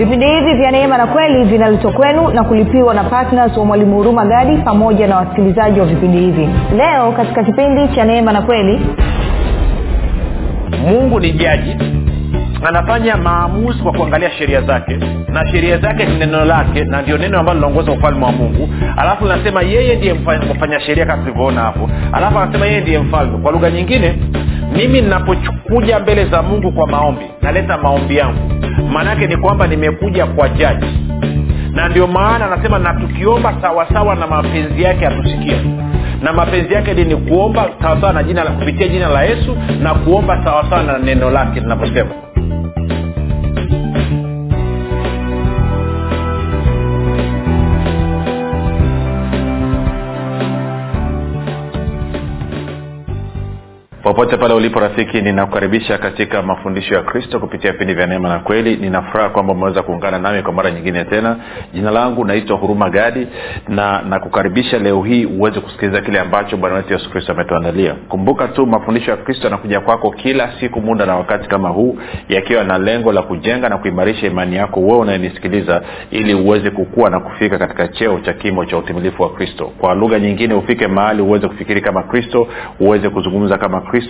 vipindi hivi vya neema na kweli vinaletwa kwenu na kulipiwa na ptns wa mwalimu huruma gadi pamoja na wasikilizaji wa vipindi hivi. Leo katika kipindi cha neema na kweli mungu ni jaji anafanya maamuzi kwa kuangalia sheria zake na sheria zake ni neno lake na ndio neno ambalo linaongoza ufalme wa mungu. Alafu linasema yeye ndiye mfanya sheria kama tulivyoona hapo. Alafu anasema yeye ndiye mfalme. Kwa lugha nyingine mimi ninapokuja mbele za mungu kwa maombi naleta maombi yangu. Maanaake ni kwamba nimekuja kwa jaji. Na ndio maana anasema na tukiomba sawasawa na mapenzi yake atusikia na mapenzi yake ni kuomba sawasawa na jina kupitia jina la yesu na kuomba sawasawa na neno lake linavyosema popote pale ulipo rafiki ninakukaribisha katika mafundisho ya kristo kupitia vipindi vya neema na kweli. Ninafuraha kwamba umeweza kuungana nami kwa mara nyingine tena. Jina langu naitwa huruma gadi na nakukaribisha leo hii uweze kusikiliza kile ambacho bwana wetu yesu kristo ametuandalia. Kumbuka tu mafundisho ya kristo yanakuja kwako kila siku muda na wakati kama huu yakiwa na lengo la kujenga na kuimarisha imani yako wewe unayenisikiliza ili uweze kukua na kufika katika cheo cha kimo cha utimilifu wa kristo. Kwa lugha nyingine ufike mahali uweze kufikiri kama kristo uweze kuzungumza kama kristo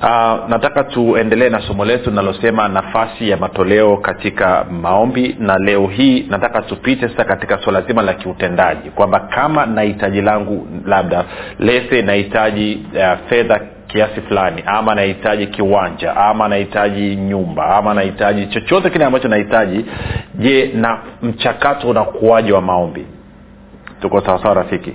Uh, nataka tuendelee na somo letu linalosema nafasi ya matoleo katika maombi na leo hii nataka tupite sasa katika swala zima la kiutendaji kwamba kama nahitaji langu labda lese nahitaji uh, fedha kiasi fulani ama nahitaji kiwanja ama nahitaji nyumba ama nahitaji chochote kile ambacho nahitaji je na mchakato unakuaji wa maombi? Tuko sawasawa rafiki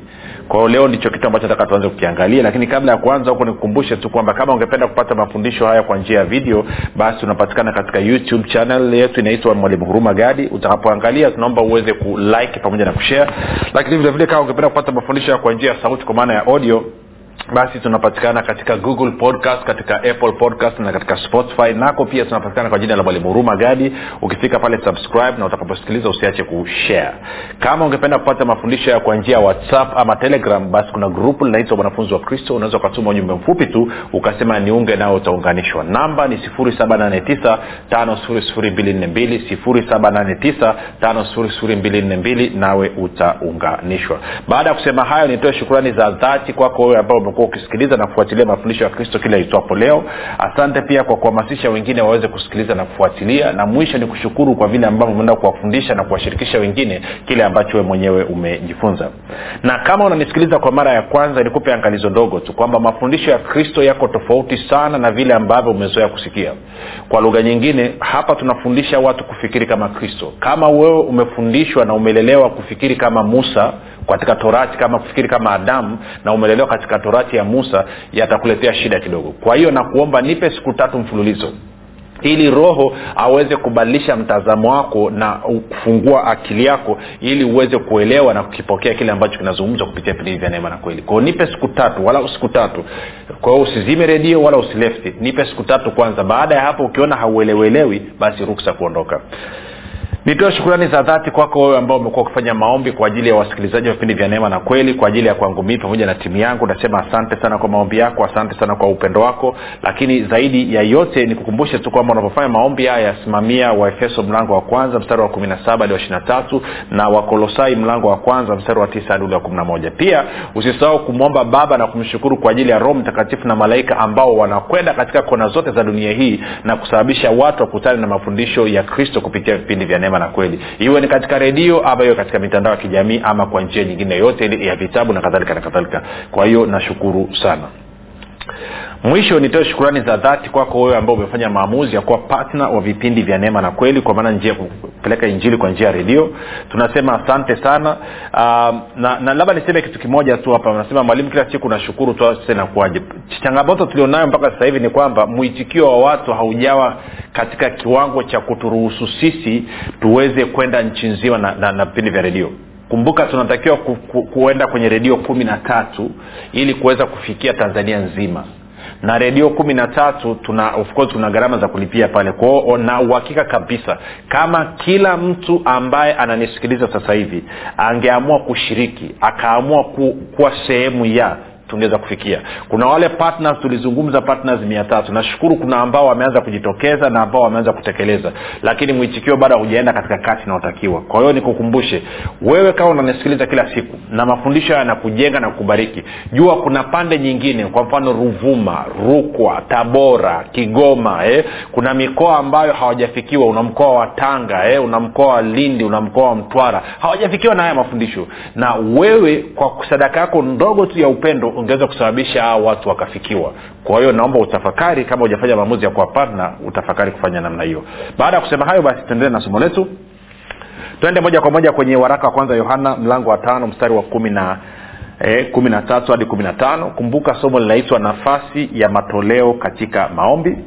kwa hiyo leo ndicho kitu ambacho nataka tuanze kukiangalia lakini kabla ya kuanza huko nikukumbushe tu kwamba kama ungependa kupata mafundisho haya kwa njia ya video basi unapatikana katika youtube channel yetu inaitwa mwalimu huruma gadi. Utakapoangalia tunaomba uweze kulike pamoja na kushare. Lakini vilevile kama ungependa kupata mafundisho haya kwa njia ya sauti kwa maana ya audio basi tunapatikana katika google podcast katika apple podcast na katika spotify. Nako pia tunapatikana kwa jina la mwalimu huruma gadi. Ukifika pale subscribe na utakaposikiliza usiache kushare. Kama ungependa kupata mafundisho ya kwa njia ya whatsapp ama telegram basi kuna grupu linaitwa mwanafunzi wa kristo. Unaweza ukatuma ujumbe mfupi tu ukasema niunge nao utaunganishwa. Namba ni 789 5242 nawe utaunganishwa. Baada ya kusema hayo nitoe shukurani za dhati kwako wewe ambao umekuwa ukisikiliza na kufuatilia mafundisho ya kristo kila itwapo leo. Asante pia kwa kuhamasisha wengine waweze kusikiliza na kufuatilia. Na mwisho ni kushukuru kwa vile ambavyo umeenda kuwafundisha na kuwashirikisha wengine kile ambacho we mwenyewe umejifunza. Na kama unanisikiliza kwa mara ya kwanza nikupe angalizo ndogo tu kwamba mafundisho ya kristo yako tofauti sana na vile ambavyo umezoea kusikia. Kwa lugha nyingine hapa tunafundisha watu kufikiri kama kristo. Kama wewe umefundishwa na umelelewa kufikiri kama musa katika torati kama kufikiri kama adamu na umelelewa katika torati ya musa yatakuletea shida kidogo. Kwa hiyo nakuomba nipe siku tatu mfululizo ili roho aweze kubadilisha mtazamo wako na kufungua akili yako ili uweze kuelewa na kukipokea kile ambacho kinazungumzwa kupitia vipindi vya neema na kweli. Kwao nipe siku tatu wala siku tatu. Kwao usizime redio wala usilefti. Nipe siku tatu kwanza. Baada ya hapo ukiona hauelewelewi basi ruksa kuondoka nitoe shukurani za dhati kwako wewe ambao umekuwa ukifanya maombi kwa ajili ya wasikilizaji wa vipindi vya neema na kweli kwa ajili ya kwangu mii pamoja na timu yangu. Nasema asante sana kwa maombi yako asante sana kwa upendo wako. Lakini zaidi ya yote nikukumbushe tu kwamba unapofanya maombi haya yasimamia waefeso mlango wa kwanza mstari wa kumi na saba hadi wa ishiri na tatu na wakolosai mlango wa kwanza mstari wa tisa hadi ule wa kumi na moja. Pia usisahau kumwomba baba na kumshukuru kwa ajili ya roho mtakatifu na malaika ambao wanakwenda katika kona zote za dunia hii na kusababisha watu wakutane na mafundisho ya kristo kupitia vipindi vya neema na kweli. Iwe ni katika redio ama iwe katika mitandao ya kijamii ama kwa njia nyingine yote ile ya vitabu na kadhalika na kadhalika. Kwa hiyo nashukuru sana mwisho nitoe shukurani za dhati kwako wewe ambao umefanya maamuzi ya kuwa patna wa vipindi vya neema na kweli kwa maana njia ya kupeleka injili kwa njia ya redio. Tunasema asante sana. Um, na, na labda niseme kitu kimoja tu hapa. Nasema mwalimu kila siku nashukuru tu changamoto tulionayo mpaka sasa hivi ni kwamba mwitikio wa watu haujawa katika kiwango cha kuturuhusu sisi tuweze kwenda nchi nzima na vipindi vya redio kumbuka tunatakiwa ku, ku, kuenda kwenye redio kumi na tatu ili kuweza kufikia tanzania nzima. Na redio kumi na tatu tuna of course tuna gharama za kulipia pale. Kwao na uhakika kabisa kama kila mtu ambaye ananisikiliza sasa hivi angeamua kushiriki akaamua ku, kuwa sehemu ya tungeweza kufikia. Kuna wale partners tulizungumza partners mia tatu. Nashukuru kuna ambao wameanza kujitokeza na ambao wameanza kutekeleza. Lakini mwitikio bado haujaenda katika kasi inaotakiwa kwa hiyo nikukumbushe wewe kama unanisikiliza kila siku na mafundisho yanakujenga na kukubariki. Jua kuna pande nyingine kwa mfano ruvuma rukwa tabora kigoma eh? kuna mikoa ambayo hawajafikiwa. Una mkoa wa tanga eh? una mkoa wa lindi una mkoa wa mtwara. Hawajafikiwa na haya mafundisho. Na wewe kwa sadaka yako ndogo tu ya upendo ungeweza kusababisha hao watu wakafikiwa. Kwa hiyo naomba utafakari kama hujafanya maamuzi ya kuwa partner utafakari kufanya namna hiyo. Baada ya kusema hayo basi tuendelee na somo letu. Twende moja kwa moja kwenye waraka wa kwanza yohana mlango wa tano mstari wa kumi na eh, kumi na tatu hadi kumi na tano. Kumbuka somo linaitwa nafasi ya matoleo katika maombi.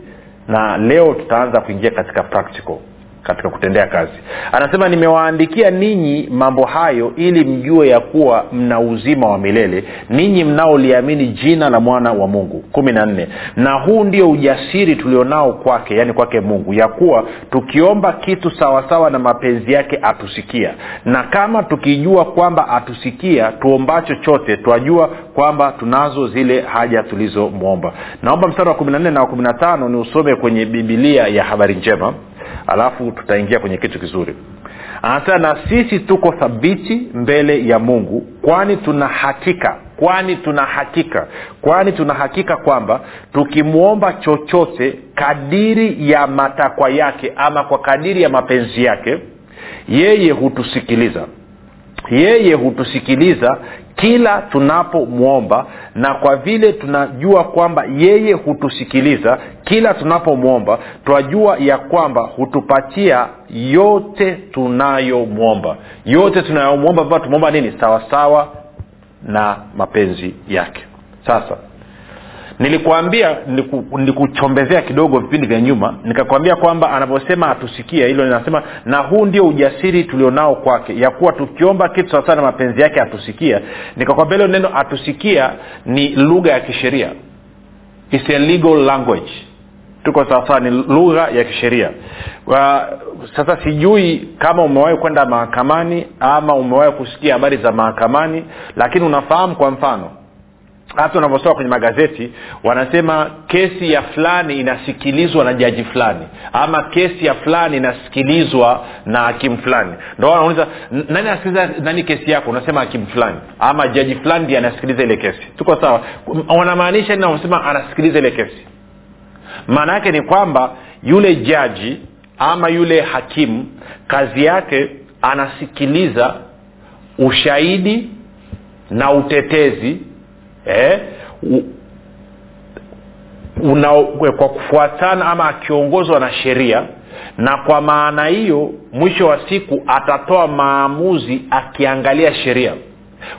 Na leo tutaanza kuingia katika practical katika kutendea kazi. Anasema nimewaandikia ninyi mambo hayo ili mjue ya kuwa mna uzima wa milele ninyi mnaoliamini jina la mwana wa mungu. Kumi na nne. Na huu ndio ujasiri tulionao kwake yaani kwake mungu ya kuwa tukiomba kitu sawasawa na mapenzi yake atusikia. Na kama tukijua kwamba atusikia tuomba chochote twajua kwamba tunazo zile haja tulizomwomba. Naomba mstari wa kumi na nne na wa kumi na tano ni usome kwenye bibilia ya habari njema alafu tutaingia kwenye kitu kizuri. Anasema na sisi tuko thabiti mbele ya mungu kwani tuna hakika kwani tuna hakika kwani tuna hakika kwamba tukimwomba chochote kadiri ya matakwa yake ama kwa kadiri ya mapenzi yake yeye hutusikiliza yeye hutusikiliza kila tunapomwomba na kwa vile tunajua kwamba yeye hutusikiliza kila tunapomwomba twajua ya kwamba hutupatia yote tunayomwomba. Yote tunayomwomba ambao tumwomba nini? Sawasawa na mapenzi yake. Sasa nilikuambia nilikuchombezea kidogo vipindi vya nyuma nikakwambia kwamba anavyosema atusikia hilo linasema na huu ndio ujasiri tulionao kwake ya kuwa tukiomba kitu sawasawa na mapenzi yake atusikia nikakwambia hilo neno atusikia ni lugha ya kisheria. It's a legal language. Tuko sawasawa ni lugha ya kisheria. Sasa sijui kama umewahi kwenda mahakamani ama umewahi kusikia habari za mahakamani lakini unafahamu kwa mfano hata unavyosoma kwenye magazeti wanasema kesi ya fulani inasikilizwa na jaji fulani ama kesi ya fulani inasikilizwa na hakimu fulani. Ndo wanauliza nani anasikiliza nani kesi yako? Unasema hakimu fulani ama jaji fulani ndiye anasikiliza ile kesi. Tuko sawa? Wanamaanisha nini wanasema anasikiliza ile kesi? Maana yake ni kwamba yule jaji ama yule hakimu kazi yake anasikiliza ushahidi na utetezi eh, una, kwa kufuatana ama akiongozwa na sheria na kwa maana hiyo mwisho wa siku atatoa maamuzi akiangalia sheria.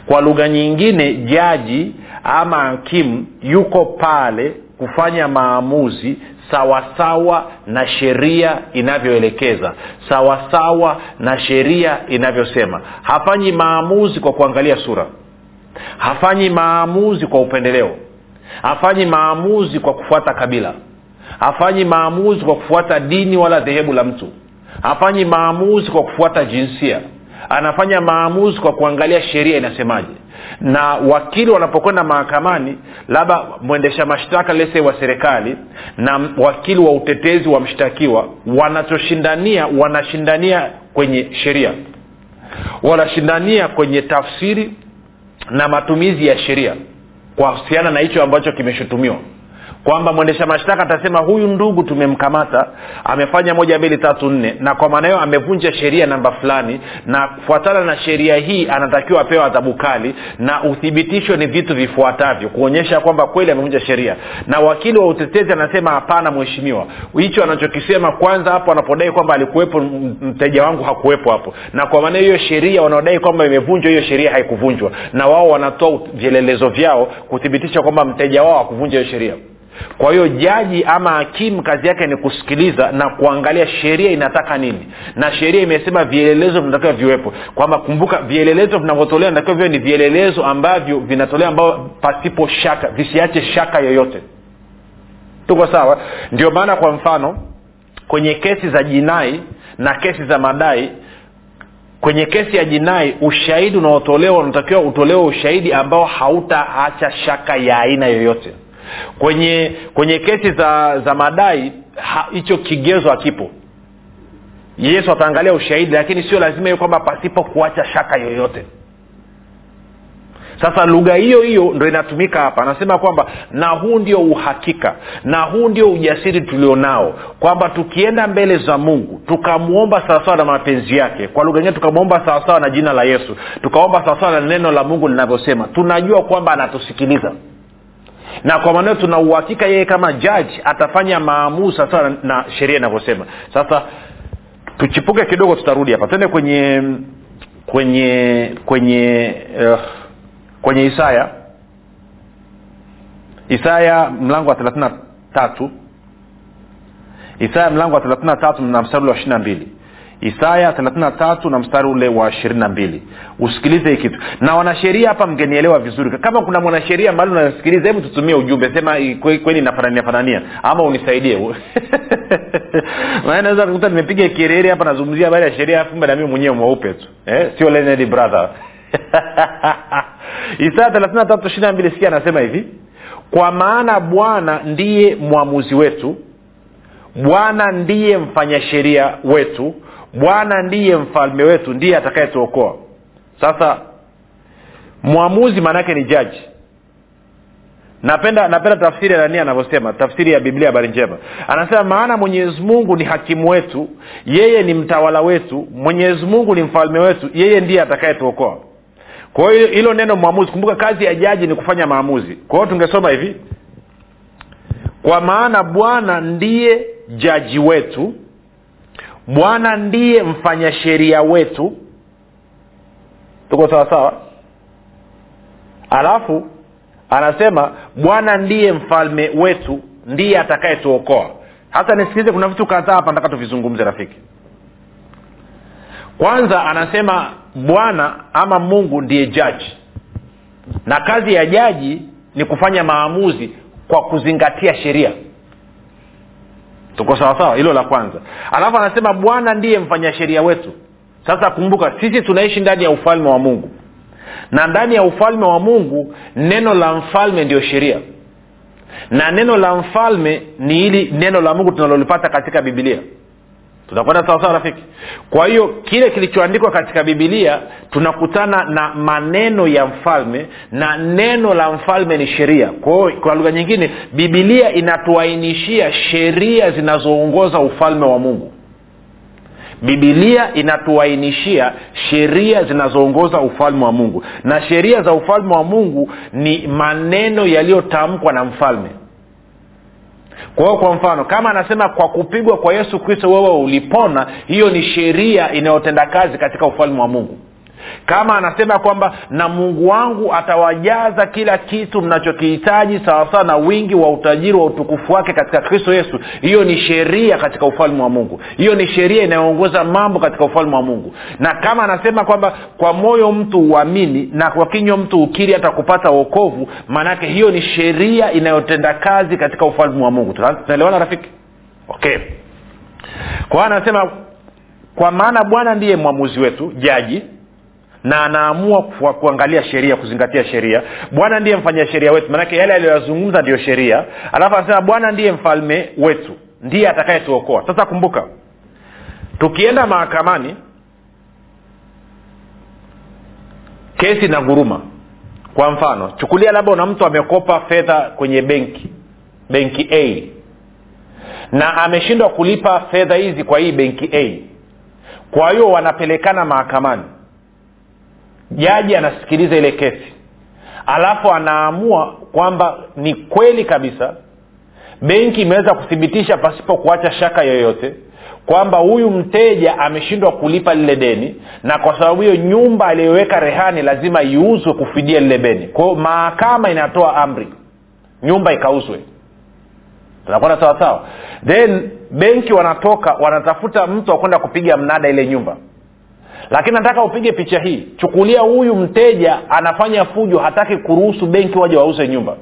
Kwa lugha nyingine jaji ama hakimu yuko pale kufanya maamuzi sawasawa na sheria inavyoelekeza sawasawa na sheria inavyosema. Hafanyi maamuzi kwa kuangalia sura hafanyi maamuzi kwa upendeleo. Hafanyi maamuzi kwa kufuata kabila. Hafanyi maamuzi kwa kufuata dini wala dhehebu la mtu. Hafanyi maamuzi kwa kufuata jinsia. Anafanya maamuzi kwa kuangalia sheria inasemaje. Na wakili wanapokwenda mahakamani labda mwendesha mashtaka lese wa serikali na wakili wa utetezi wa mshtakiwa wanachoshindania wanashindania kwenye sheria. Wanashindania kwenye tafsiri na matumizi ya sheria kuhusiana na hicho ambacho kimeshutumiwa kwamba mwendesha mashtaka atasema huyu ndugu tumemkamata amefanya moja mbili tatu nne. Na kwa maana hiyo amevunja sheria namba fulani na kufuatana na sheria hii anatakiwa apewa adhabu kali na uthibitisho ni vitu vifuatavyo kuonyesha kwamba kweli amevunja sheria. Na wakili wa utetezi anasema hapana mheshimiwa hicho anachokisema kwanza hapo anapodai kwamba alikuwepo mteja wangu hakuwepo hapo. Na kwa maana hiyo sheria wanaodai kwamba imevunjwa hiyo sheria haikuvunjwa. Na wao wanatoa vielelezo vyao kuthibitisha kwamba mteja wao hakuvunja hiyo sheria kwa hiyo jaji ama hakimu kazi yake ni kusikiliza na kuangalia sheria inataka nini. Na sheria imesema vielelezo vinatakiwa viwepo. Kwamba kumbuka vielelezo vinavyotolewa vinatakiwa viwe ni vielelezo ambavyo vinatolewa ambao pasipo shaka visiache shaka yoyote. Tuko sawa? Ndio maana kwa mfano kwenye kesi za jinai na kesi za madai kwenye kesi ya jinai ushahidi unaotolewa unatakiwa utolewe ushahidi ambao hautaacha shaka ya aina yoyote kwenye kwenye kesi za za madai hicho kigezo hakipo. Yesu ataangalia ushahidi lakini sio lazima hiyo kwamba pasipo kuacha shaka yoyote. Sasa lugha hiyo hiyo ndo inatumika hapa. Anasema kwamba na huu ndio uhakika na huu ndio ujasiri tulionao kwamba tukienda mbele za mungu tukamwomba sawasawa na mapenzi yake. Kwa lugha ingine tukamwomba sawasawa na jina la yesu tukaomba sawasawa na neno la mungu linavyosema. Tunajua kwamba anatusikiliza na kwa maneo tuna uhakika yeye kama jaji atafanya maamuzi sawasawa na, na sheria inavyosema. Sasa tuchipuke kidogo tutarudi hapa. Tende kwenye kwenye kwenye uh, kwenye isaya. Isaya mlango wa thelathina tatu. Isaya mlango wa thelathina na tatu na mstari wa ishiri na mbili isaya thelathini na tatu na mstari ule wa ishirini na mbili. Usikilize hii kitu. Na wanasheria hapa mgenielewa vizuri. Kama kuna mwanasheria mbali unasikiliza hebu tutumie ujumbe. Sema kweli nafanania fanania. Ama unisaidie. Naweza kukuta nimepiga kerere hapa nazungumzia habari ya sheria afumbe na mii mwenyewe mweupe tu. Eh? sio lened brother. Isaya thelathini na tatu ishiri na mbili sikia anasema hivi. Kwa maana bwana ndiye mwamuzi wetu bwana ndiye mfanya sheria wetu bwana ndiye mfalme wetu ndiye atakayetuokoa. Sasa mwamuzi maanaake ni jaji. Napenda napenda tafsiri ya nani anavyosema tafsiri ya biblia habari njema. Anasema maana mwenyezi mungu ni hakimu wetu yeye ni mtawala wetu mwenyezi mungu ni mfalme wetu yeye ndiye atakayetuokoa. Kwa hiyo hilo neno mwamuzi kumbuka kazi ya jaji ni kufanya maamuzi. Kwa hiyo tungesoma hivi. Kwa maana bwana ndiye jaji wetu bwana ndiye mfanya sheria wetu. Tuko sawasawa alafu anasema bwana ndiye mfalme wetu ndiye atakayetuokoa. Hasa nisikilize kuna vitu kadhaa hapa nataka tuvizungumze rafiki. Kwanza anasema bwana ama mungu ndiye jaji. Na kazi ya jaji ni kufanya maamuzi kwa kuzingatia sheria tuko sawasawa hilo la kwanza. Alafu anasema bwana ndiye mfanya sheria wetu. Sasa kumbuka sisi tunaishi ndani ya ufalme wa mungu. Na ndani ya ufalme wa mungu neno la mfalme ndio sheria. Na neno la mfalme ni hili neno la mungu tunalolipata katika bibilia tunakwenda sawasawa rafiki? Kwa hiyo kile kilichoandikwa katika bibilia tunakutana na maneno ya mfalme na neno la mfalme ni sheria. Kwao kwa lugha nyingine bibilia inatuainishia sheria zinazoongoza ufalme wa mungu. Bibilia inatuainishia sheria zinazoongoza ufalme wa mungu. Na sheria za ufalme wa mungu ni maneno yaliyotamkwa na mfalme kwa hiyo kwa mfano kama anasema kwa kupigwa kwa yesu kristo wewe ulipona hiyo ni sheria inayotenda kazi katika ufalme wa mungu kama anasema kwamba na mungu wangu atawajaza kila kitu mnachokihitaji sawasawa na wingi wa utajiri wa utukufu wake katika kristo yesu hiyo ni sheria katika ufalme wa mungu. Hiyo ni sheria inayoongoza mambo katika ufalme wa mungu. Na kama anasema kwamba kwa moyo mtu uamini na kwa kinywa mtu ukiri hata kupata uokovu maanake hiyo ni sheria inayotenda kazi katika ufalme wa mungu. Tunaelewana rafiki? Okay. Kwa anasema kwa maana bwana ndiye mwamuzi wetu jaji na anaamua kuangalia sheria kuzingatia sheria. Bwana ndiye mfanya sheria wetu. Manake yale aliyoyazungumza ndiyo sheria. Alafu anasema bwana ndiye mfalme wetu. Ndiye atakayetuokoa. Sasa kumbuka tukienda mahakamani kesi na guruma. Kwa mfano chukulia labda una mtu amekopa fedha kwenye benki benki a na ameshindwa kulipa fedha hizi kwa hii benki a. Kwa hiyo wanapelekana mahakamani jaji anasikiliza ile kesi. Alafu anaamua kwamba ni kweli kabisa benki imeweza kuthibitisha pasipo kuacha shaka yoyote kwamba huyu mteja ameshindwa kulipa lile deni na kwa sababu hiyo nyumba aliyoweka rehani lazima iuzwe kufidia lile deni. Kwao mahakama inatoa amri nyumba ikauzwe. Tunakwenda sawasawa then benki wanatoka wanatafuta mtu wa kwenda kupiga mnada ile nyumba lakini nataka upige picha hii. Chukulia huyu mteja anafanya fujo hataki kuruhusu benki waje wauze nyumba.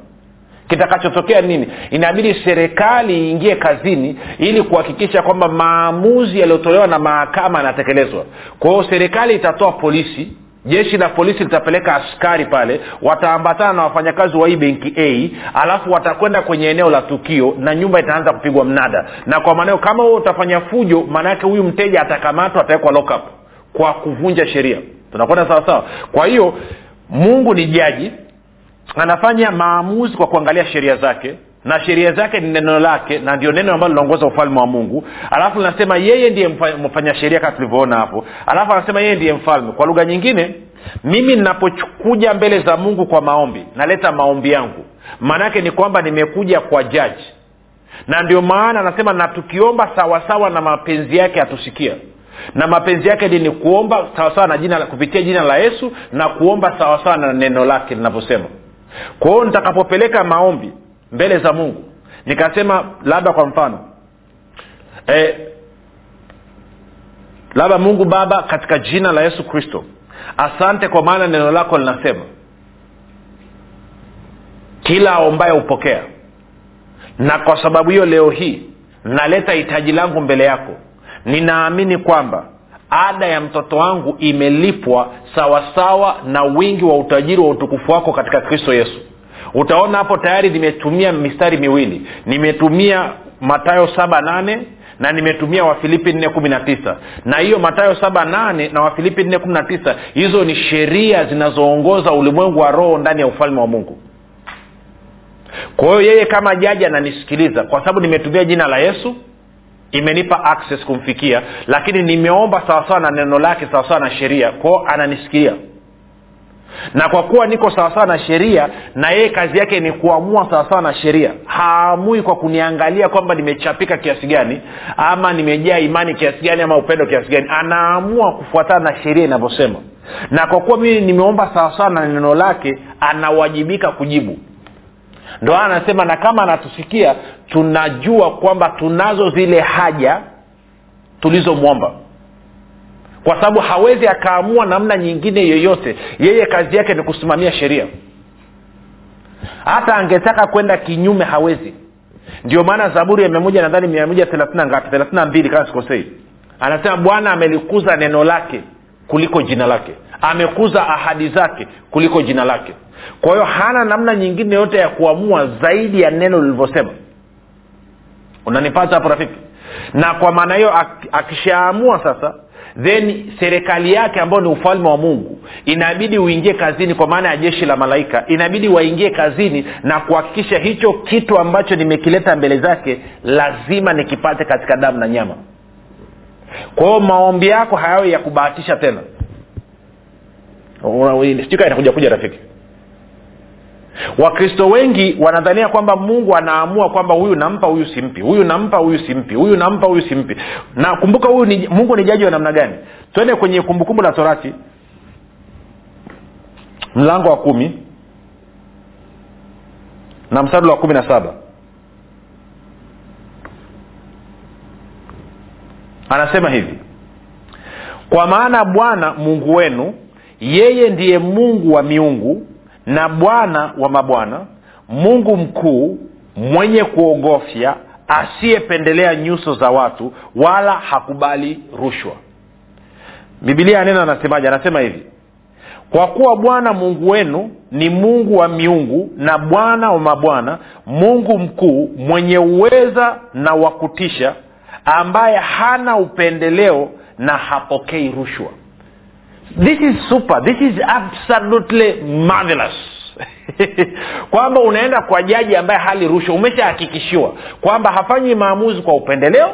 Kitakachotokea nini? Inabidi serikali iingie kazini ili kuhakikisha kwamba maamuzi yaliyotolewa na mahakama yanatekelezwa. Kwa serikali itatoa polisi jeshi la polisi litapeleka askari pale wataambatana na wafanyakazi wa hii benki a alafu watakwenda kwenye eneo la tukio na nyumba itaanza kupigwa mnada. Na kwa maneo kama huo utafanya fujo maanaake huyu mteja atakamatwa atawekwa lockup kwa kuvunja sheria. Tunakwenda sawasawa kwa hiyo mungu ni jaji anafanya maamuzi kwa kuangalia sheria zake na sheria zake ni neno lake na ndio neno ambalo linaongoza ufalme wa mungu. Alafu linasema yeye ndiye mfanya sheria kama tulivyoona hapo. Alafu anasema yeye ndiye mfalme. Kwa lugha nyingine mimi ninapokuja mbele za mungu kwa maombi naleta maombi yangu. Maanaake ni kwamba nimekuja kwa jaji. Na ndio maana anasema na tukiomba sawasawa na mapenzi yake atusikia na mapenzi yake ni kuomba sawasawa na jina kupitia jina la yesu na kuomba sawasawa na neno lake linavyosema. Kwa hiyo nitakapopeleka maombi mbele za mungu nikasema labda kwa mfano e, labda mungu baba katika jina la yesu kristo asante kwa maana neno lako linasema kila aombaye hupokea. Na kwa sababu hiyo leo hii naleta hitaji langu mbele yako ninaamini kwamba ada ya mtoto wangu imelipwa sawasawa na wingi wa utajiri wa utukufu wako katika kristo yesu. Utaona hapo tayari nimetumia mistari miwili. Nimetumia matayo saba nane na nimetumia wafilipi nne kumi na tisa. Na hiyo matayo saba nane na wafilipi nne kumi na tisa hizo ni sheria zinazoongoza ulimwengu wa roho ndani ya ufalme wa mungu. Kwa hiyo yeye kama jaji ananisikiliza kwa sababu nimetumia jina la yesu imenipa access kumfikia lakini nimeomba sawasawa na neno lake sawasawa na sheria. Kwao ananisikilia na kwa kuwa niko sawasawa na sheria na yeye kazi yake ni kuamua sawasawa na sheria haamui kwa kuniangalia kwamba nimechapika kiasi gani ama nimejaa imani kiasi gani ama upendo kiasi gani. Anaamua kufuatana na sheria inavyosema. Na kwa kuwa mimi nimeomba sawasawa na neno lake anawajibika kujibu ndo anasema na kama anatusikia tunajua kwamba tunazo zile haja tulizomwomba. Kwa sababu hawezi akaamua namna nyingine yoyote. Yeye kazi yake ni kusimamia sheria. Hata angetaka kwenda kinyume hawezi. Ndio maana zaburi ya mia moja nadhani mia moja thelathina ngapi? thelathina mbili kama sikosei. Anasema bwana amelikuza neno lake kuliko jina lake. Amekuza ahadi zake kuliko jina lake. Kwa hiyo hana namna nyingine yote ya kuamua zaidi ya neno lilivyosema. Unanipata hapo rafiki? Na kwa maana hiyo akishaamua sasa then serikali yake ambayo ni ufalme wa mungu inabidi uingie kazini kwa maana ya jeshi la malaika. Inabidi waingie kazini na kuhakikisha hicho kitu ambacho nimekileta mbele zake lazima nikipate katika damu na nyama kwa hiyo maombi yako hayawe ya kubahatisha tena. Inakuja kuja rafiki. Wakristo wengi wanadhania kwamba mungu anaamua kwamba huyu nampa huyu simpi. Huyu nampa huyu simpi. Huyu nampa huyu simpi. Na kumbuka huyu ni, mungu ni jaji wa namna gani? Twende kwenye kumbukumbu la torati. Mlango wa kumi. Na msadulo wa kumi na saba anasema hivi kwa maana bwana mungu wenu yeye ndiye mungu wa miungu na bwana wa mabwana mungu mkuu mwenye kuogofya asiyependelea nyuso za watu wala hakubali rushwa. Bibilia ya neno anasemaje? Anasema hivi kwa kuwa bwana mungu wenu ni mungu wa miungu na bwana wa mabwana mungu mkuu mwenye uweza na wakutisha ambaye hana upendeleo na hapokei rushwa. This is super. This is absolutely marvelous. Kwamba unaenda kwa jaji ambaye hali rushwa. Umeshahakikishiwa kwamba hafanyi maamuzi kwa upendeleo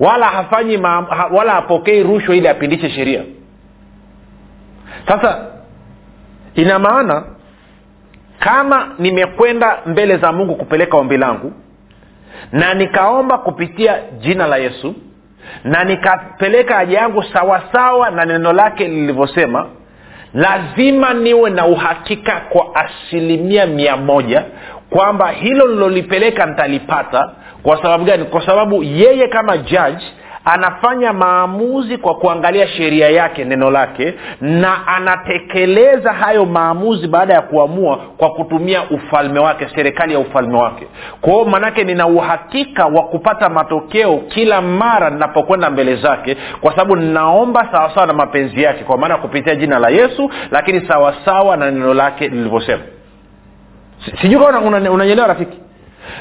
wala hafanyi ma, ha, wala hapokei rushwa ili apindishe sheria. Sasa ina maana kama nimekwenda mbele za mungu kupeleka ombi langu na nikaomba kupitia jina la yesu na nikapeleka haja yangu sawasawa na neno lake lilivyosema lazima niwe na uhakika kwa asilimia mia moja kwamba hilo lilolipeleka nitalipata. Kwa sababu gani? Kwa sababu yeye kama judge anafanya maamuzi kwa kuangalia sheria yake neno lake na anatekeleza hayo maamuzi baada ya kuamua kwa kutumia ufalme wake serikali ya ufalme wake. Kwao maanake nina uhakika wa kupata matokeo kila mara ninapokwenda mbele zake kwa sababu ninaomba sawasawa na mapenzi yake kwa maana kupitia jina la yesu lakini sawasawa na neno lake lilivyosema. Sijui kama unanyelewa una, una rafiki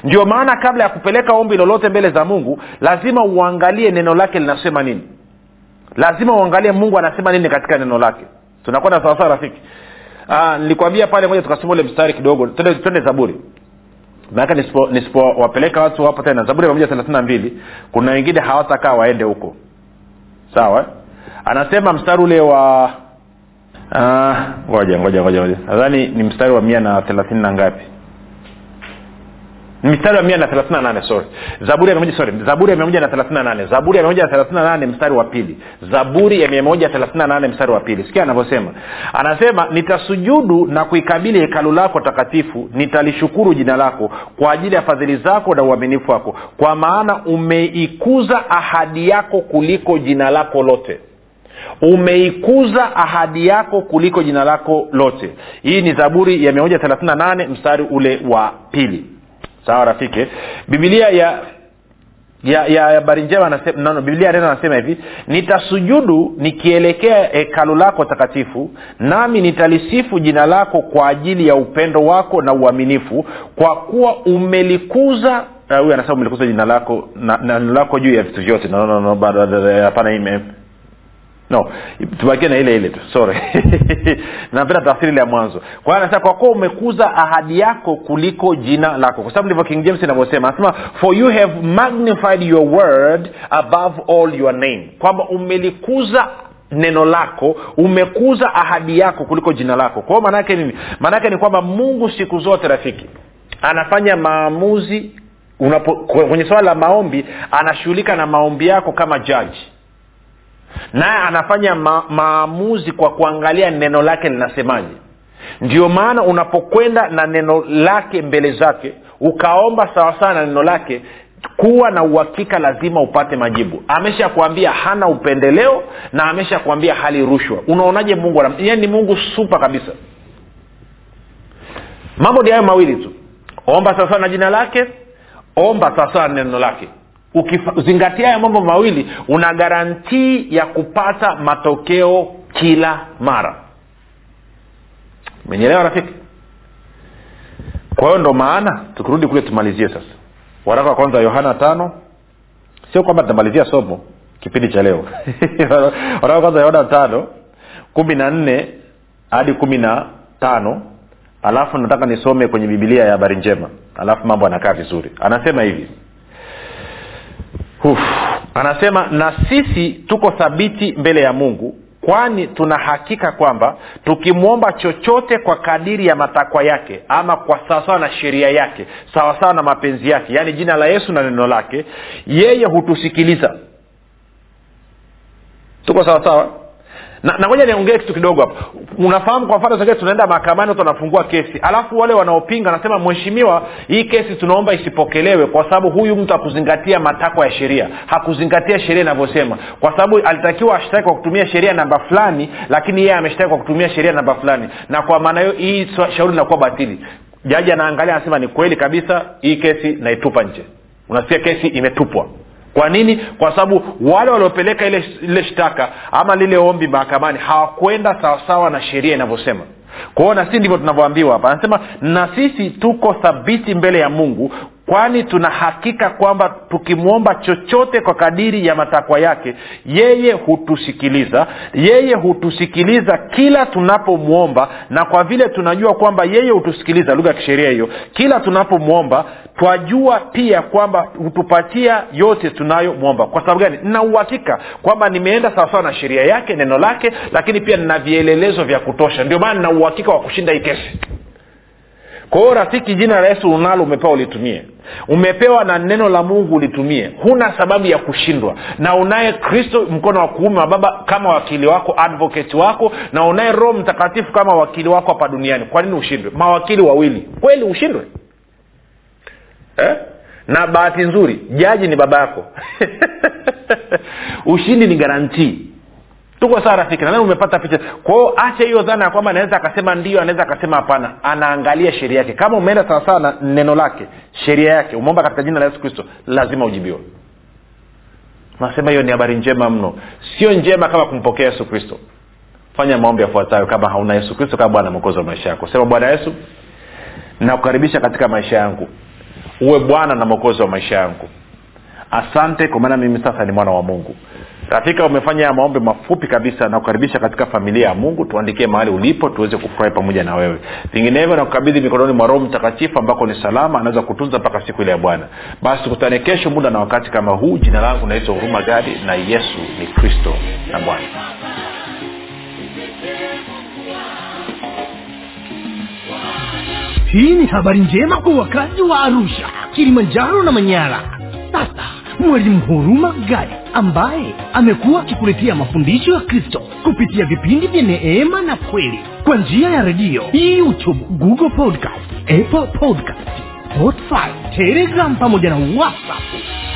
ndio maana kabla ya kupeleka ombi lolote mbele za mungu lazima uangalie neno lake linasema nini. Lazima uangalie mungu anasema nini katika neno lake. Tunakwenda sawasawa rafiki? Nilikwambia pale moja tukasoma ule mstari kidogo. Twende zaburi. Maake nisipowapeleka watu hapo tena. Zaburi ya moja thelathini na mbili kuna wengine hawatakaa waende huko. Sawa anasema mstari ule wa ngoja ngoja ngoja. Nadhani ni mstari wa mia na thelathini na ngapi mstari wa mia na thelathini na nane sorry. Zaburi ya mia sorry. Zaburi ya mia moja na thelathini na nane. Zaburi ya mia moja na thelathini na nane mstari wa pili. Zaburi ya mia moja thelathini na nane mstari wa pili. Sikia anavyosema. Anasema nitasujudu na kuikabili hekalu lako takatifu nitalishukuru jina lako kwa ajili ya fadhili zako na uaminifu wako. Kwa maana umeikuza ahadi yako kuliko jina lako lote. Umeikuza ahadi yako kuliko jina lako lote. Hii ni zaburi ya 138 mstari ule wa pili sawa rafiki bibilia ya ya habari njema no, biblia neno anasema hivi nitasujudu nikielekea hekalu lako takatifu nami nitalisifu jina lako kwa ajili ya upendo wako na uaminifu kwa kuwa umelikuza huyu anasema umelikuza jina lako na neno lako juu ya vitu vyote hapana no, no, no, no tubakie na ile ile tu sorry. Napenda tafsiri ile ya mwanzo. Kwa hiyo anasema kwa kuwa umekuza ahadi yako kuliko jina lako. Kwa sababu ndivyo king james inavyosema. Anasema for you have magnified your word above all your name. Kwamba umelikuza neno lako umekuza ahadi yako kuliko jina lako. Kwa hiyo maanaake nini? Maanaake ni kwamba mungu siku zote rafiki anafanya maamuzi unapo, kwenye swala la maombi anashughulika na maombi yako kama jaji naye anafanya ma- maamuzi kwa kuangalia neno lake linasemaje. Ndio maana unapokwenda na neno lake mbele zake ukaomba sawasawa na neno lake kuwa na uhakika lazima upate majibu. Amesha kuambia hana upendeleo na amesha kuambia hali rushwa. Unaonaje mungu ye ni mungu supa kabisa. Mambo ni hayo mawili tu. Omba sawasawa na jina lake omba sawasawa na neno lake ukizingatia haya mambo mawili una garantii ya kupata matokeo kila mara. Menyelewa rafiki? Kwa hiyo ndo maana tukirudi kule tumalizie sasa. Waraka wa kwanza yohana tano. Sio kwamba tunamalizia somo kipindi cha leo. Waraka wa kwanza yohana tano kumi na nne hadi kumi na tano. Alafu nataka nisome kwenye bibilia ya habari njema. Alafu mambo anakaa vizuri. Anasema hivi Uf. anasema na sisi tuko thabiti mbele ya mungu kwani tuna hakika kwamba tukimwomba chochote kwa kadiri ya matakwa yake ama kwa sawasawa na sheria yake sawasawa na mapenzi yake yaani jina la yesu na neno lake yeye hutusikiliza tuko sawasawa na niongee kitu kidogo hapa. Unafahamu kwa mfano zingine tunaenda mahakamani watu wanafungua kesi. Alafu wale wanaopinga wanasema mheshimiwa hii kesi tunaomba isipokelewe kwa sababu huyu mtu hakuzingatia matakwa ya sheria. Hakuzingatia sheria inavyosema. Kwa sababu alitakiwa ashtaki kwa kutumia sheria namba fulani lakini yeye ameshtaki kwa kutumia sheria namba fulani. Na kwa maana hiyo hii shauri linakuwa batili. Jaji anaangalia anasema ni kweli kabisa hii kesi naitupa nje. Unasikia kesi imetupwa kwa nini? Kwa sababu wale waliopeleka ile, ile shtaka ama lile ombi mahakamani hawakwenda sawasawa na sheria inavyosema. Kwao na si ndivyo tunavyoambiwa hapa. Anasema na sisi tuko thabiti mbele ya mungu kwani tuna hakika kwamba tukimwomba chochote kwa kadiri ya matakwa yake yeye hutusikiliza yeye hutusikiliza kila tunapomwomba na kwa vile tunajua kwamba yeye hutusikiliza lugha ya kisheria hiyo kila tunapomwomba twajua pia kwamba hutupatia yote tunayomwomba. Kwa sababu gani? Nina uhakika kwamba nimeenda sawasawa na sheria yake neno lake lakini pia nina vielelezo vya kutosha. Ndio maana nina uhakika wa kushinda hii kesi kwa hiyo rafiki jina la yesu unalo umepewa ulitumie. Umepewa na neno la mungu ulitumie. Huna sababu ya kushindwa. Na unaye kristo mkono wa kuume wa baba kama wakili wako advocate wako na unaye roho mtakatifu kama wakili wako hapa duniani. Kwa nini ushindwe? Mawakili wawili. Kweli ushindwe? Eh? na bahati nzuri jaji ni baba yako. Ushindi ni garantii tuko sawa rafiki nadhani umepata picha. Kwao acha hiyo dhana ya kwamba anaweza akasema ndio anaweza akasema hapana. Anaangalia sheria yake. Kama umeenda sawasawa na neno lake sheria yake umeomba katika jina la yesu kristo lazima ujibiwe. Nasema hiyo ni habari njema mno. Sio njema kama kumpokea yesu kristo. Fanya maombi yafuatayo kama hauna yesu kristo kama bwana mwokozi wa maisha yako. Sema bwana yesu nakukaribisha katika maisha yangu. Uwe bwana na mwokozi wa maisha yangu. Asante kwa maana mimi sasa ni mwana wa mungu rafika umefanya ya maombi mafupi kabisa na kukaribisha katika familia ya mungu. Tuandikie mahali ulipo tuweze kufurahi pamoja na wewe. Vinginevyo na kukabidhi mikononi mwa roho mtakatifu ambako ni salama anaweza kutunza mpaka siku ile ya bwana. Basi tukutane kesho muda na wakati kama huu. Jina langu naitwa huruma gadi na yesu ni kristo na bwana. Hii ni habari njema kwa wakazi wa arusha kilimanjaro na manyara. Sasa mwalimu huruma gadi ambaye amekuwa akikuletea mafundisho ya kristo kupitia vipindi vya neema na kweli kwa njia ya redio. Youtube google podcast apple podcast spotify telegram pamoja na whatsapp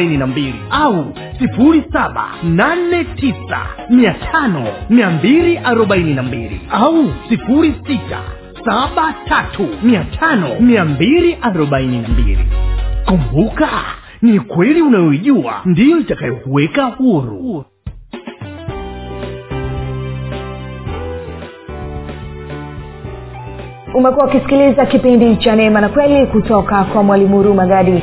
na mbili au sifuri saba nane tisa mia tano mia mbili arobaini na mbili au sifuri sita saba tatu mia tano mia mbili arobaini na mbili. Kumbuka ni kweli unayoijua ndiyo itakayokuweka huru. Umekuwa ukisikiliza kipindi cha neema na kweli kutoka kwa mwalimu huruma gadi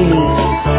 You.